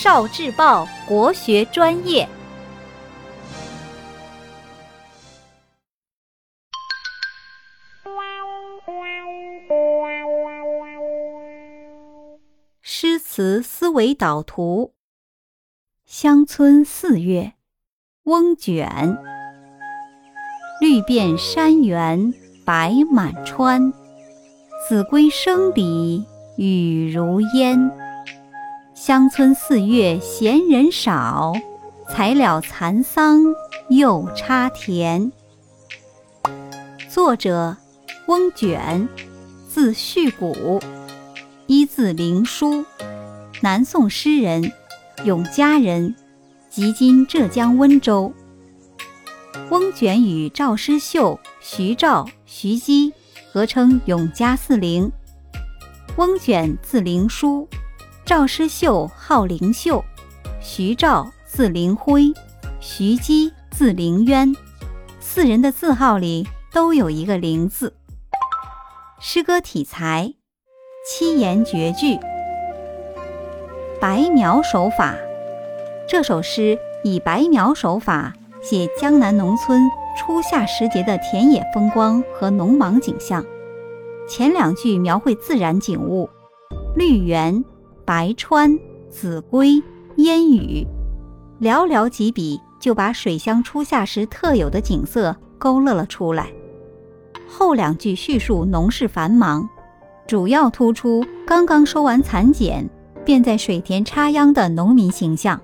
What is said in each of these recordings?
少智报国学专业。诗词思维导图：乡村四月，翁卷。绿遍山原白满川，子规声里雨如烟。乡村四月闲人少，才了蚕桑又插田。作者：翁卷，字旭谷，一字灵书，南宋诗人，永嘉人，即今浙江温州。翁卷与赵师秀、徐照、徐基合称永嘉四灵。翁卷字灵书，赵师秀号灵秀，徐照字灵辉，徐姬字灵渊。四人的字号里都有一个“灵”字。诗歌体裁：七言绝句，白描手法。这首诗以白描手法。写江南农村初夏时节的田野风光和农忙景象。前两句描绘自然景物，绿园、白川、子规、烟雨，寥寥几笔就把水乡初夏时特有的景色勾勒了出来。后两句叙述农事繁忙，主要突出刚刚收完蚕茧，便在水田插秧的农民形象。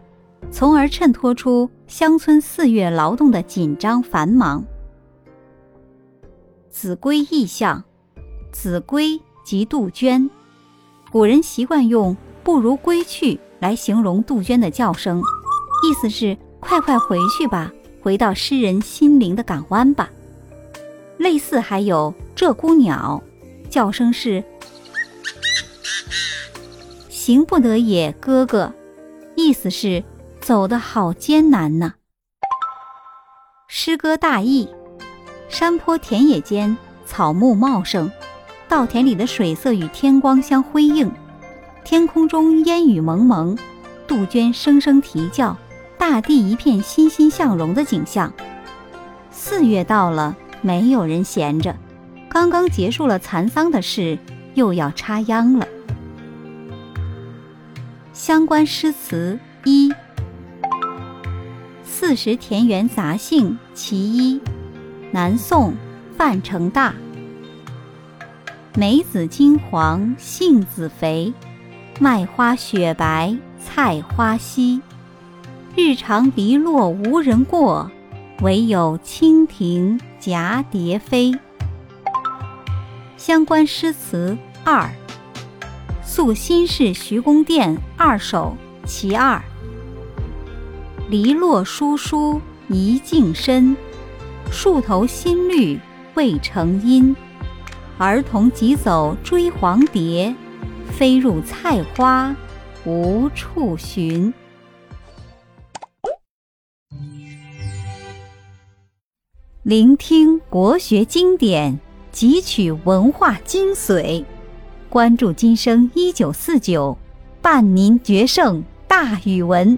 从而衬托出乡村四月劳动的紧张繁忙。子规意象，子规即杜鹃，古人习惯用“不如归去”来形容杜鹃的叫声，意思是快快回去吧，回到诗人心灵的港湾吧。类似还有鹧鸪鸟，叫声是“行不得也，哥哥”，意思是。走得好艰难呐！诗歌大意：山坡田野间草木茂盛，稻田里的水色与天光相辉映，天空中烟雨蒙蒙，杜鹃声声啼叫，大地一片欣欣向荣的景象。四月到了，没有人闲着，刚刚结束了蚕桑的事，又要插秧了。相关诗词一。《四时田园杂兴》其一，南宋范成大。梅子金黄杏子肥，麦花雪白菜花稀。日长篱落无人过，惟有蜻蜓蛱蝶飞。相关诗词二，《宿新市徐公店二首》其二。篱落疏疏一径深，树头新绿未成阴。儿童急走追黄蝶，飞入菜花无处寻。聆听国学经典，汲取文化精髓，关注今生一九四九，伴您决胜大语文。